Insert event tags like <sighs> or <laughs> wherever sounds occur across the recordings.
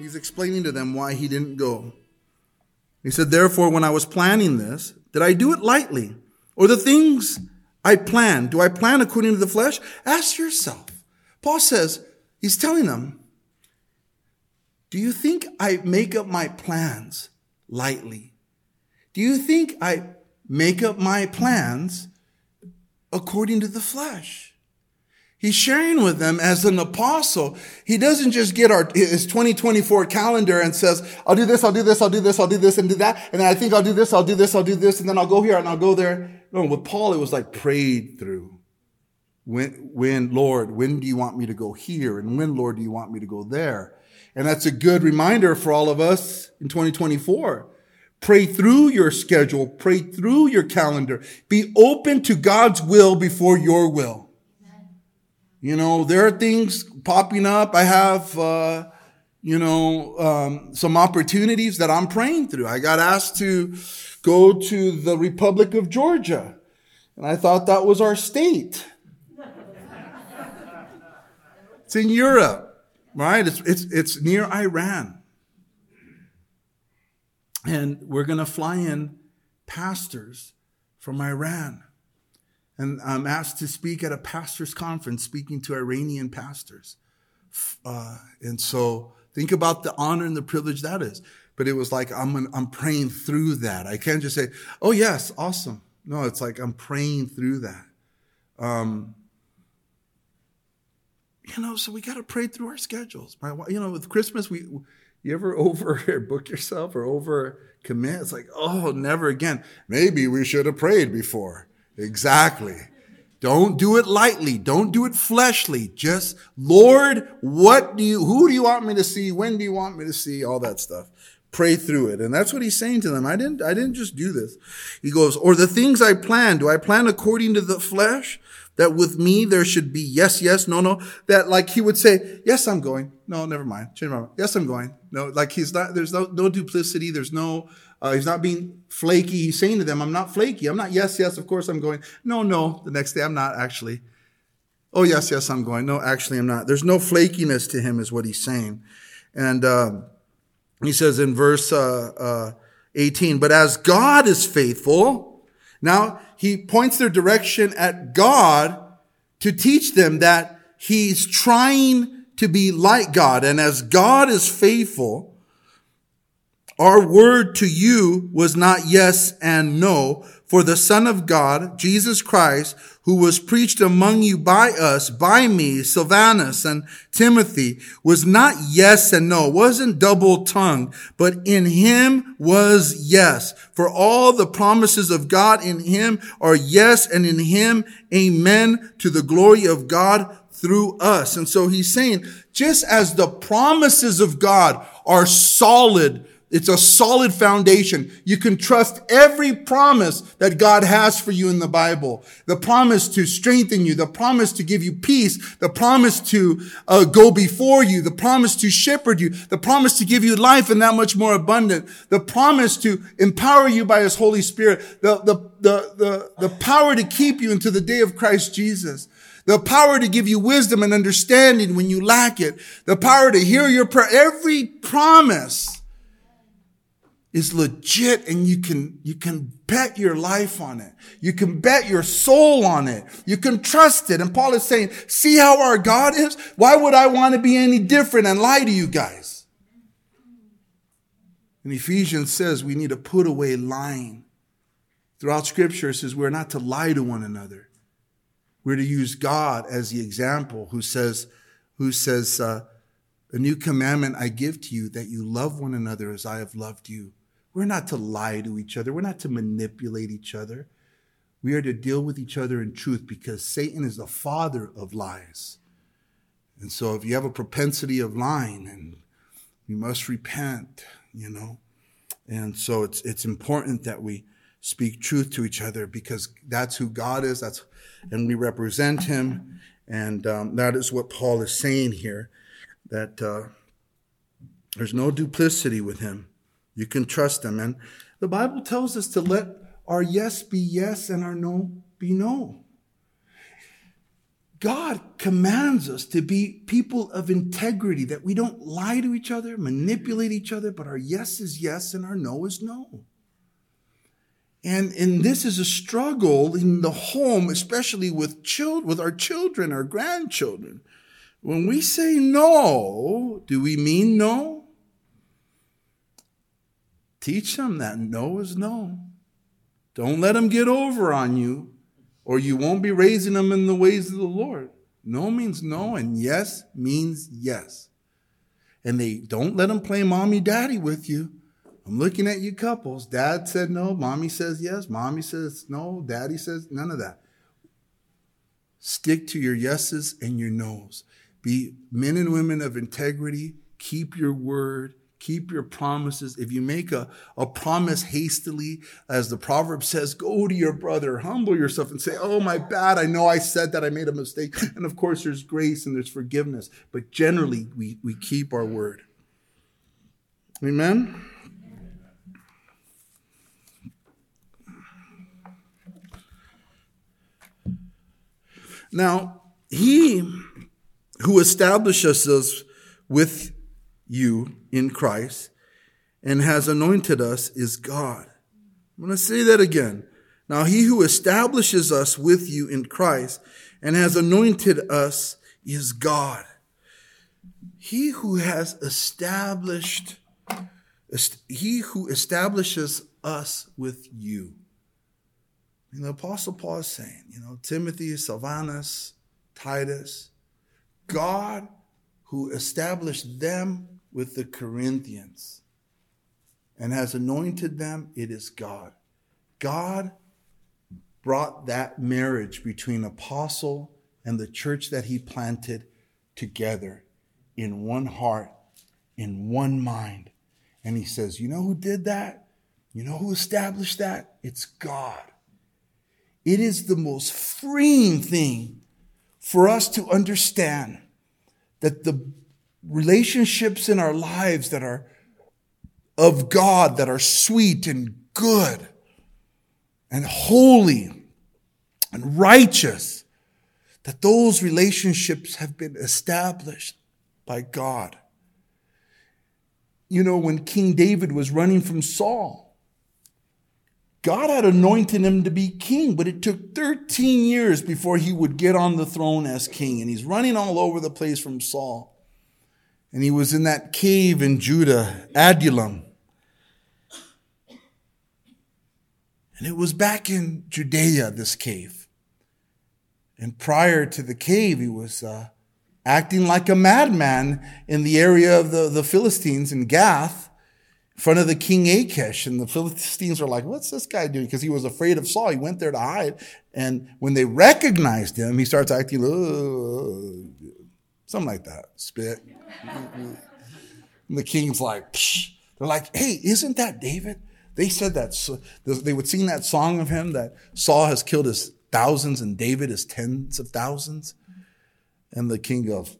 He's explaining to them why he didn't go. He said, Therefore, when I was planning this, did I do it lightly? Or the things I plan, do I plan according to the flesh? Ask yourself. Paul says, he's telling them, Do you think I make up my plans lightly? Do you think I make up my plans according to the flesh? He's sharing with them as an apostle. He doesn't just get our, his 2024 calendar and says, I'll do this, I'll do this, I'll do this, I'll do this and do that. And then I think I'll do this, I'll do this, I'll do this. And then I'll go here and I'll go there. No, with Paul, it was like prayed through. When, when, Lord, when do you want me to go here? And when, Lord, do you want me to go there? And that's a good reminder for all of us in 2024. Pray through your schedule. Pray through your calendar. Be open to God's will before your will. You know, there are things popping up. I have, uh, you know, um, some opportunities that I'm praying through. I got asked to go to the Republic of Georgia, and I thought that was our state. <laughs> it's in Europe, right? It's, it's, it's near Iran. And we're going to fly in pastors from Iran. And I'm asked to speak at a pastor's conference, speaking to Iranian pastors. Uh, and so think about the honor and the privilege that is. But it was like I'm, I'm praying through that. I can't just say, oh, yes, awesome. No, it's like I'm praying through that. Um, you know, so we got to pray through our schedules. My, you know, with Christmas, we you ever <laughs> over book yourself or over commit? It's like, oh, never again. Maybe we should have prayed before. Exactly. Don't do it lightly. Don't do it fleshly. Just, Lord, what do you, who do you want me to see? When do you want me to see? All that stuff. Pray through it. And that's what he's saying to them. I didn't, I didn't just do this. He goes, or the things I plan, do I plan according to the flesh? That with me there should be yes, yes, no, no. That like he would say, yes, I'm going. No, never mind. Change my mind. Yes, I'm going. No, like he's not, there's no, no duplicity. There's no, uh, he's not being flaky. He's saying to them, I'm not flaky. I'm not, yes, yes, of course I'm going. No, no, the next day I'm not actually. Oh, yes, yes, I'm going. No, actually I'm not. There's no flakiness to him, is what he's saying. And uh, he says in verse uh, uh 18, but as God is faithful, now he points their direction at God to teach them that he's trying to be like God. And as God is faithful, our word to you was not yes and no, for the Son of God, Jesus Christ, who was preached among you by us, by me, Silvanus and Timothy, was not yes and no, wasn't double tongued, but in him was yes. For all the promises of God in him are yes, and in him, amen, to the glory of God through us. And so he's saying, just as the promises of God are solid it's a solid foundation. You can trust every promise that God has for you in the Bible. The promise to strengthen you, the promise to give you peace, the promise to uh, go before you, the promise to shepherd you, the promise to give you life and that much more abundant, the promise to empower you by His Holy Spirit, the, the, the, the, the power to keep you into the day of Christ Jesus. The power to give you wisdom and understanding when you lack it. The power to hear your prayer. Every promise is legit and you can, you can bet your life on it. You can bet your soul on it. You can trust it. And Paul is saying, see how our God is? Why would I want to be any different and lie to you guys? And Ephesians says we need to put away lying. Throughout scripture, it says we're not to lie to one another. We're to use God as the example who says, who says, uh, a new commandment I give to you that you love one another as I have loved you. We're not to lie to each other. We're not to manipulate each other. We are to deal with each other in truth because Satan is the father of lies. And so if you have a propensity of lying and you must repent, you know. And so it's it's important that we speak truth to each other because that's who God is. That's and we represent Him, and um, that is what Paul is saying here. That uh, there's no duplicity with Him. You can trust Him, and the Bible tells us to let our yes be yes and our no be no. God commands us to be people of integrity, that we don't lie to each other, manipulate each other, but our yes is yes and our no is no. And, and this is a struggle in the home, especially with children, with our children, our grandchildren. When we say no, do we mean no? Teach them that no is no. Don't let them get over on you, or you won't be raising them in the ways of the Lord. No means no, and yes means yes. And they don't let them play mommy daddy with you. I'm looking at you couples. Dad said no, mommy says yes, mommy says no, daddy says none of that. Stick to your yeses and your nos. Be men and women of integrity. Keep your word. Keep your promises. If you make a, a promise hastily, as the proverb says, go to your brother, humble yourself and say, Oh, my bad. I know I said that. I made a mistake. And of course, there's grace and there's forgiveness. But generally, we, we keep our word. Amen. Now, he who establishes us with you in Christ and has anointed us is God. I'm going to say that again. Now, he who establishes us with you in Christ and has anointed us is God. He who has established, he who establishes us with you. And the Apostle Paul is saying, you know, Timothy, Silvanus, Titus, God who established them with the Corinthians and has anointed them, it is God. God brought that marriage between apostle and the church that he planted together in one heart, in one mind. And he says, You know who did that? You know who established that? It's God. It is the most freeing thing for us to understand that the relationships in our lives that are of God, that are sweet and good and holy and righteous, that those relationships have been established by God. You know, when King David was running from Saul, God had anointed him to be king, but it took 13 years before he would get on the throne as king. And he's running all over the place from Saul. And he was in that cave in Judah, Adullam. And it was back in Judea, this cave. And prior to the cave, he was uh, acting like a madman in the area of the, the Philistines in Gath in front of the king Achish. And the Philistines were like, what's this guy doing? Because he was afraid of Saul. He went there to hide. And when they recognized him, he starts acting, something like that, spit. and the king's like, Psh. they're like, hey, isn't that David? They said that, they would sing that song of him that Saul has killed his thousands and David his tens of thousands. And the king goes,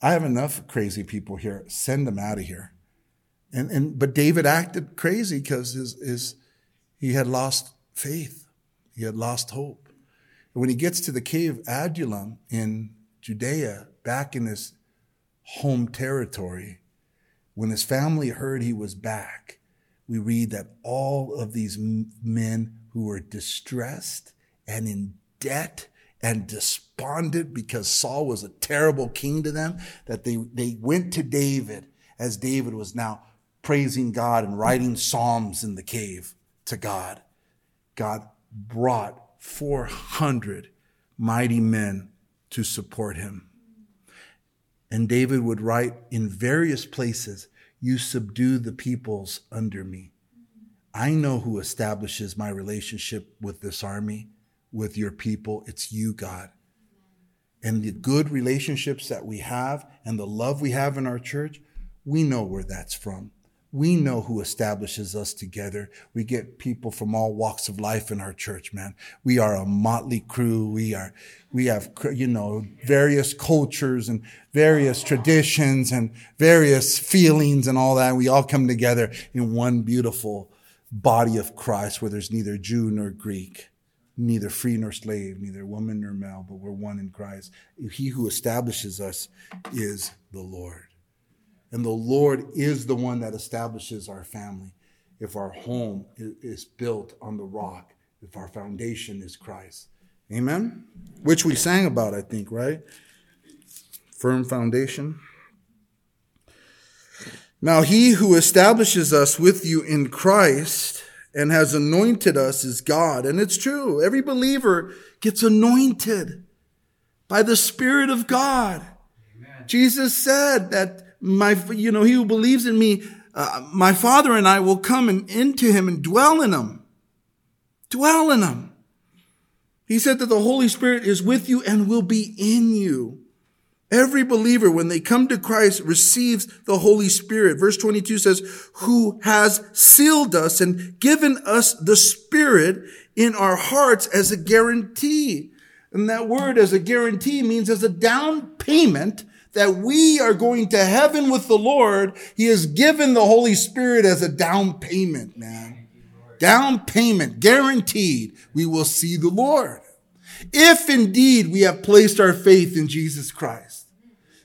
I have enough crazy people here. Send them out of here. And, and but David acted crazy because his, his he had lost faith. He had lost hope. And when he gets to the cave Adullam in Judea, back in his home territory, when his family heard he was back, we read that all of these men who were distressed and in debt and despondent because Saul was a terrible king to them, that they, they went to David as David was now praising God and writing psalms in the cave to God. God brought 400 mighty men to support him. And David would write in various places, You subdue the peoples under me. I know who establishes my relationship with this army, with your people. It's you, God. And the good relationships that we have and the love we have in our church We know where that's from. We know who establishes us together. We get people from all walks of life in our church, man. We are a motley crew. We are, we have, you know, various cultures and various traditions and various feelings and all that. We all come together in one beautiful body of Christ where there's neither Jew nor Greek, neither free nor slave, neither woman nor male, but we're one in Christ. He who establishes us is the Lord. And the Lord is the one that establishes our family. If our home is built on the rock, if our foundation is Christ. Amen? Which we sang about, I think, right? Firm foundation. Now, he who establishes us with you in Christ and has anointed us is God. And it's true. Every believer gets anointed by the Spirit of God. Amen. Jesus said that my, you know, he who believes in me, uh, my Father and I will come and into him and dwell in him. Dwell in him. He said that the Holy Spirit is with you and will be in you. Every believer, when they come to Christ, receives the Holy Spirit. Verse 22 says, who has sealed us and given us the Spirit in our hearts as a guarantee. And that word as a guarantee means as a down payment that we are going to heaven with the Lord, He has given the Holy Spirit as a down payment, man. Down payment, guaranteed we will see the Lord. If indeed we have placed our faith in Jesus Christ,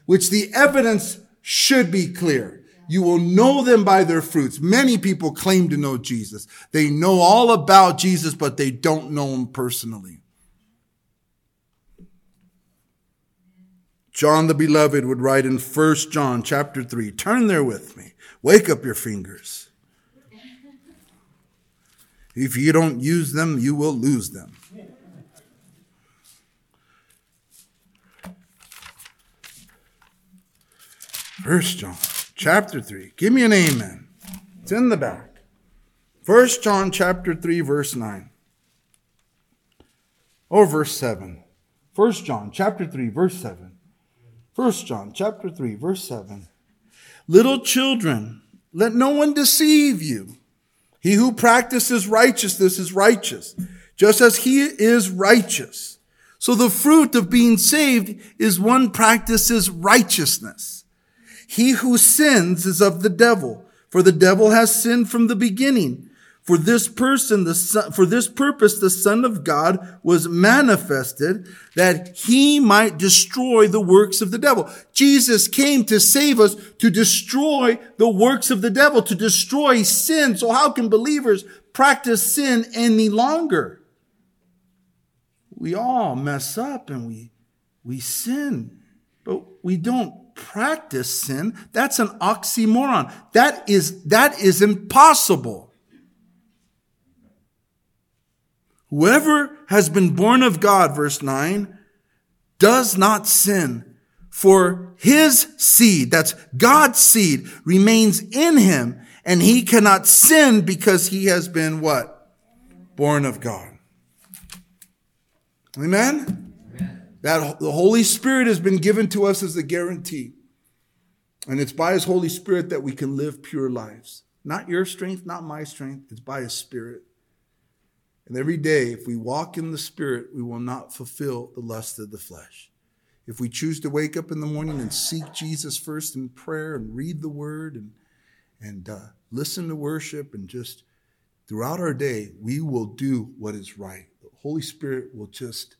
which the evidence should be clear. You will know them by their fruits. Many people claim to know Jesus. They know all about Jesus, but they don't know him personally. John the Beloved would write in 1 John chapter 3. Turn there with me. Wake up your fingers. If you don't use them, you will lose them. First John chapter 3. Give me an amen. It's in the back. First John chapter 3 verse 9. Or verse 7. First John chapter 3 verse 7. First John chapter 3 verse 7. Little children, let no one deceive you. He who practices righteousness is righteous, just as he is righteous. So the fruit of being saved is one practices righteousness. He who sins is of the devil, for the devil has sinned from the beginning. For this person, the son, for this purpose, the Son of God was manifested that he might destroy the works of the devil. Jesus came to save us, to destroy the works of the devil, to destroy sin. So how can believers practice sin any longer? We all mess up and we, we sin, but we don't practice sin. That's an oxymoron. That is, that is impossible. Whoever has been born of God, verse 9, does not sin. For his seed, that's God's seed, remains in him, and he cannot sin because he has been what? Born of God. Amen? Amen? That the Holy Spirit has been given to us as a guarantee. And it's by his Holy Spirit that we can live pure lives. Not your strength, not my strength. It's by his Spirit. And every day, if we walk in the Spirit, we will not fulfill the lust of the flesh. If we choose to wake up in the morning and seek Jesus first in prayer and read the Word and, and uh, listen to worship and just throughout our day, we will do what is right. The Holy Spirit will just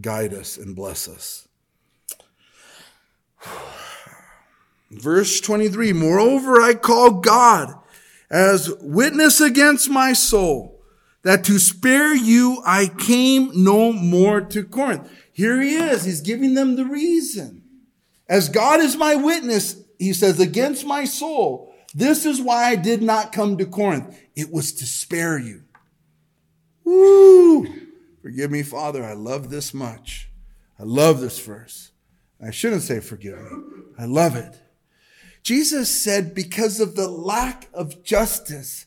guide us and bless us. <sighs> Verse 23 Moreover, I call God as witness against my soul that to spare you I came no more to Corinth. Here he is. He's giving them the reason. As God is my witness, he says, against my soul, this is why I did not come to Corinth. It was to spare you. Woo! Forgive me, Father. I love this much. I love this verse. I shouldn't say forgive me. I love it. Jesus said, because of the lack of justice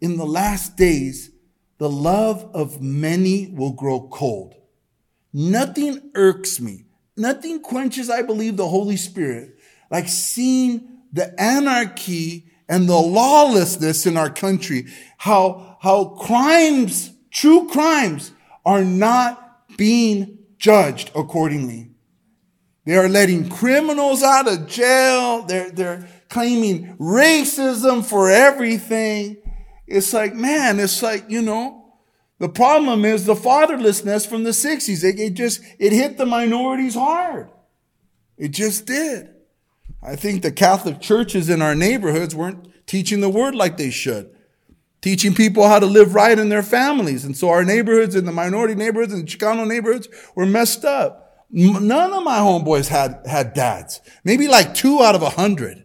in the last days, the love of many will grow cold. Nothing irks me. Nothing quenches, I believe, the Holy Spirit like seeing the anarchy and the lawlessness in our country, how, how crimes, true crimes, are not being judged accordingly. They are letting criminals out of jail. They're, they're claiming racism for everything. It's like, man, it's like, you know, the problem is the fatherlessness from the 60s. It, it just, it hit the minorities hard. It just did. I think the Catholic churches in our neighborhoods weren't teaching the word like they should, teaching people how to live right in their families. And so our neighborhoods and the minority neighborhoods and Chicano neighborhoods were messed up. None of my homeboys had, had dads. Maybe like two out of a hundred.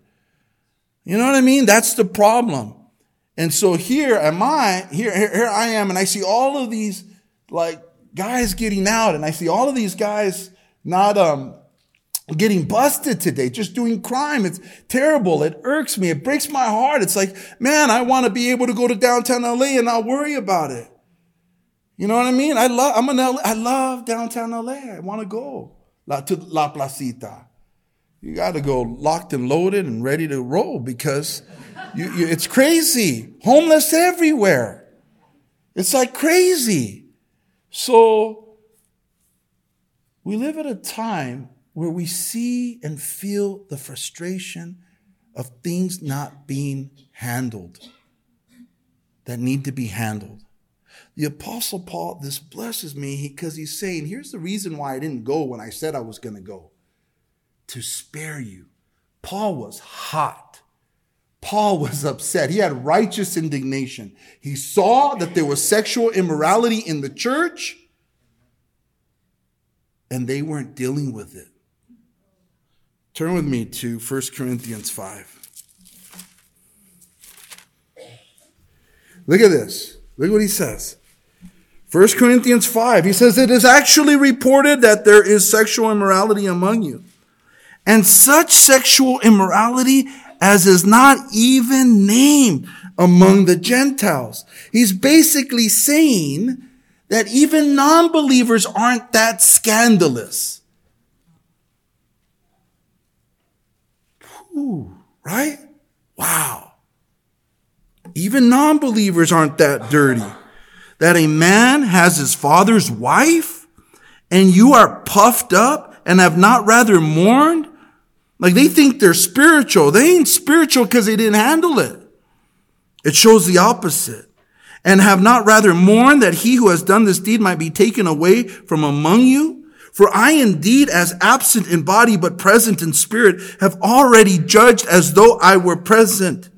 You know what I mean? That's the problem. And so here am I, here, here, I am, and I see all of these like guys getting out, and I see all of these guys not um getting busted today, just doing crime. It's terrible. It irks me. It breaks my heart. It's like, man, I want to be able to go to downtown LA and not worry about it. You know what I mean? I love, I'm an LA, I love downtown LA. I want to go to La Placita. You got to go locked and loaded and ready to roll because you, you, it's crazy. Homeless everywhere. It's like crazy. So we live at a time where we see and feel the frustration of things not being handled that need to be handled. The Apostle Paul, this blesses me because he's saying, here's the reason why I didn't go when I said I was going to go to spare you. Paul was hot. Paul was upset. He had righteous indignation. He saw that there was sexual immorality in the church and they weren't dealing with it. Turn with me to 1 Corinthians 5. Look at this. Look what he says. 1 Corinthians 5, he says, It is actually reported that there is sexual immorality among you, and such sexual immorality as is not even named among the Gentiles. He's basically saying that even non believers aren't that scandalous. Whew, right? Wow. Even non believers aren't that dirty. That a man has his father's wife and you are puffed up and have not rather mourned. Like they think they're spiritual. They ain't spiritual because they didn't handle it. It shows the opposite. And have not rather mourned that he who has done this deed might be taken away from among you? For I indeed, as absent in body but present in spirit, have already judged as though I were present.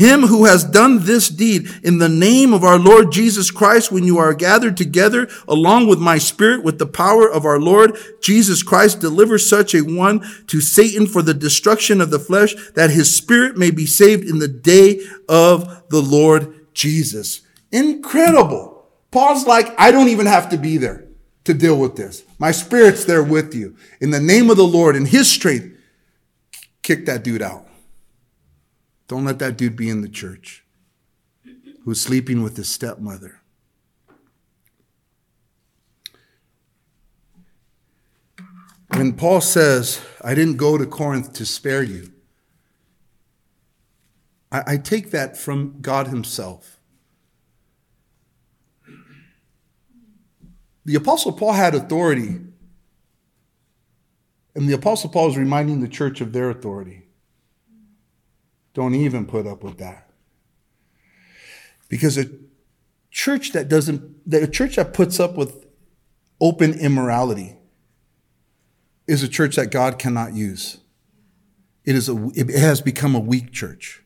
Him who has done this deed in the name of our Lord Jesus Christ when you are gathered together along with my spirit with the power of our Lord Jesus Christ, deliver such a one to Satan for the destruction of the flesh that his spirit may be saved in the day of the Lord Jesus. Incredible. Paul's like, I don't even have to be there to deal with this. My spirit's there with you. In the name of the Lord, in his strength, kick that dude out. Don't let that dude be in the church who's sleeping with his stepmother. When Paul says, I didn't go to Corinth to spare you, I, I take that from God Himself. The Apostle Paul had authority, and the Apostle Paul is reminding the church of their authority. Don't even put up with that. Because a church that doesn't, a church that puts up with open immorality is a church that God cannot use. It, is a, it has become a weak church.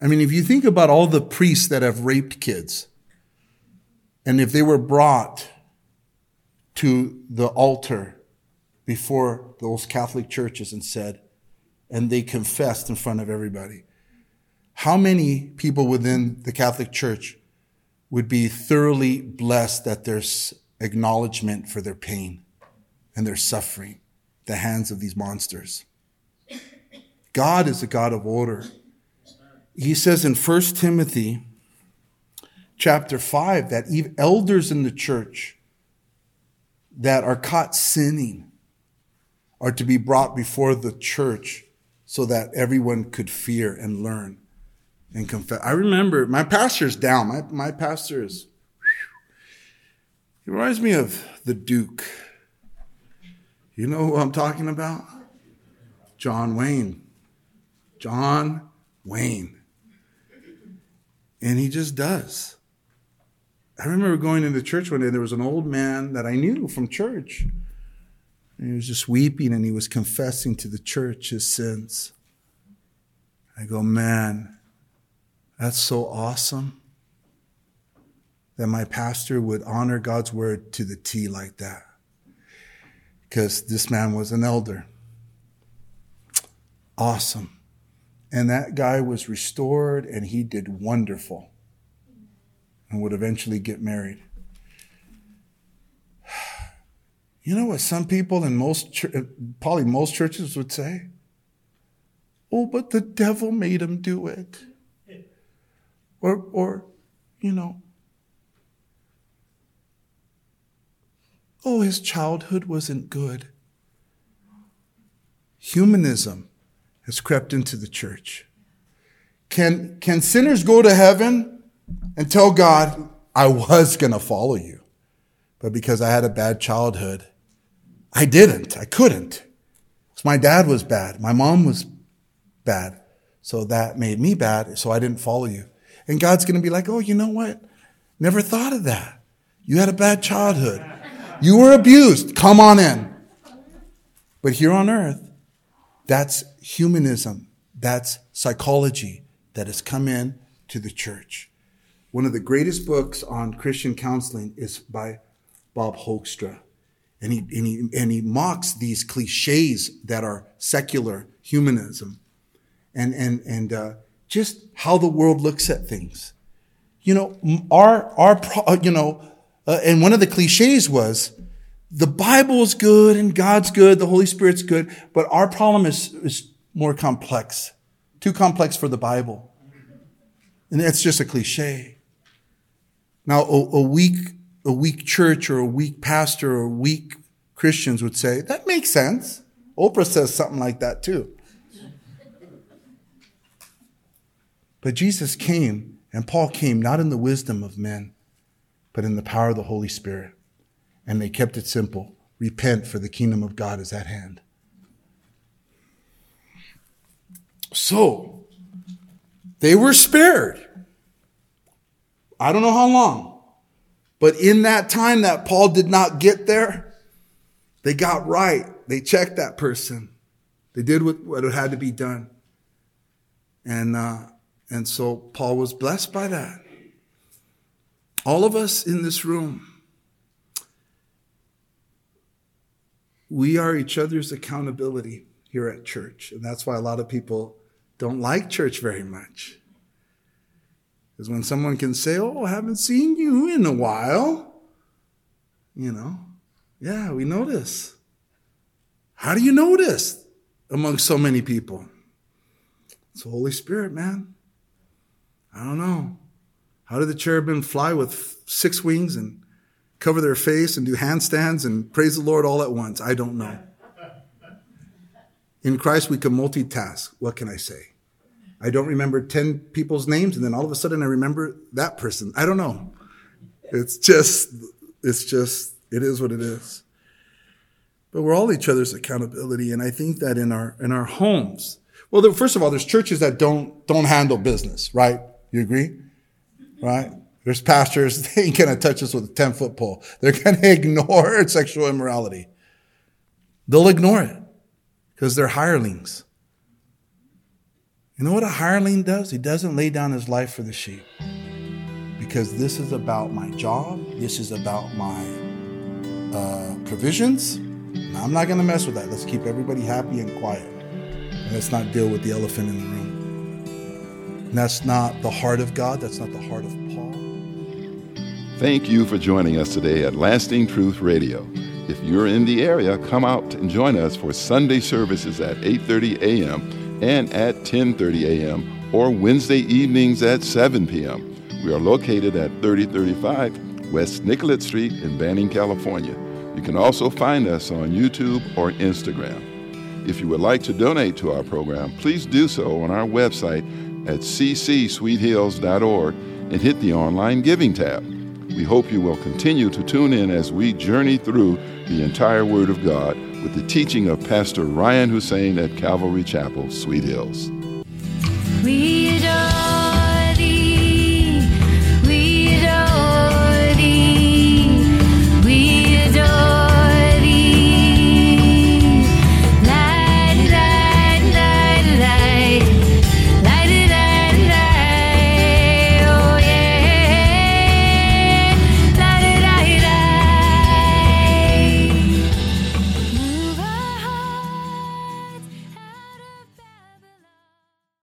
I mean, if you think about all the priests that have raped kids, and if they were brought to the altar before those Catholic churches and said, and they confessed in front of everybody, how many people within the Catholic Church would be thoroughly blessed that there's acknowledgement for their pain and their suffering, the hands of these monsters? God is a God of order. He says in 1 Timothy chapter 5 that elders in the church that are caught sinning are to be brought before the church so that everyone could fear and learn and confess. I remember my pastor's down. My, my pastor is, he reminds me of the Duke. You know who I'm talking about? John Wayne. John Wayne. And he just does. I remember going into church one day, there was an old man that I knew from church. And he was just weeping and he was confessing to the church his sins. I go, man, that's so awesome that my pastor would honor God's word to the T like that. Because this man was an elder. Awesome. And that guy was restored and he did wonderful and would eventually get married. You know what some people in most, uh, probably most churches would say? Oh, but the devil made him do it. Or, or, you know, oh, his childhood wasn't good. Humanism has crept into the church. Can, can sinners go to heaven and tell God, I was going to follow you, but because I had a bad childhood, I didn't. I couldn't. My dad was bad. My mom was bad. So that made me bad. So I didn't follow you. And God's going to be like, oh, you know what? Never thought of that. You had a bad childhood. You were abused. Come on in. But here on earth, that's humanism. That's psychology that has come in to the church. One of the greatest books on Christian counseling is by Bob Hoekstra. And he, and he, and he mocks these cliches that are secular humanism and, and, and uh, just how the world looks at things. You know, our, our, uh, you know, uh, and one of the cliches was the Bible is good and God's good, the Holy Spirit's good, but our problem is, is more complex, too complex for the Bible. And that's just a cliche. Now, a, a a weak church or a weak pastor or weak Christians would say, that makes sense. Oprah says something like that too. But Jesus came, and Paul came not in the wisdom of men, but in the power of the Holy Spirit. And they kept it simple repent, for the kingdom of God is at hand. So, they were spared. I don't know how long. But in that time that Paul did not get there, they got right. They checked that person. They did what, what had to be done. And, uh, and so Paul was blessed by that. All of us in this room, we are each other's accountability here at church. And that's why a lot of people don't like church very much. Because when someone can say, Oh, I haven't seen you in a while, you know, yeah, we notice. How do you notice among so many people? It's the Holy Spirit, man. I don't know. How did the cherubim fly with six wings and cover their face and do handstands and praise the Lord all at once? I don't know. In Christ, we can multitask. What can I say? I don't remember 10 people's names, and then all of a sudden I remember that person. I don't know. It's just, it's just, it is what it is. But we're all each other's accountability, and I think that in our in our homes, well, first of all, there's churches that don't don't handle business, right? You agree? Right? There's pastors, <laughs> they ain't gonna touch us with a 10 foot pole. They're gonna <laughs> ignore <laughs> sexual immorality. They'll ignore it because they're hirelings. You know what a hireling does? He doesn't lay down his life for the sheep. Because this is about my job, this is about my uh, provisions. Now, I'm not going to mess with that. Let's keep everybody happy and quiet. And let's not deal with the elephant in the room. And that's not the heart of God. That's not the heart of Paul. Thank you for joining us today at Lasting Truth Radio. If you're in the area, come out and join us for Sunday services at 8:30 a.m. and at 10:30 a.m. or Wednesday evenings at 7 p.m. We are located at 3035 West Nicolet Street in Banning, California. You can also find us on YouTube or Instagram. If you would like to donate to our program, please do so on our website at ccsweethills.org and hit the online giving tab. We hope you will continue to tune in as we journey through the entire Word of God with the teaching of Pastor Ryan Hussein at Calvary Chapel, Sweet Hills. We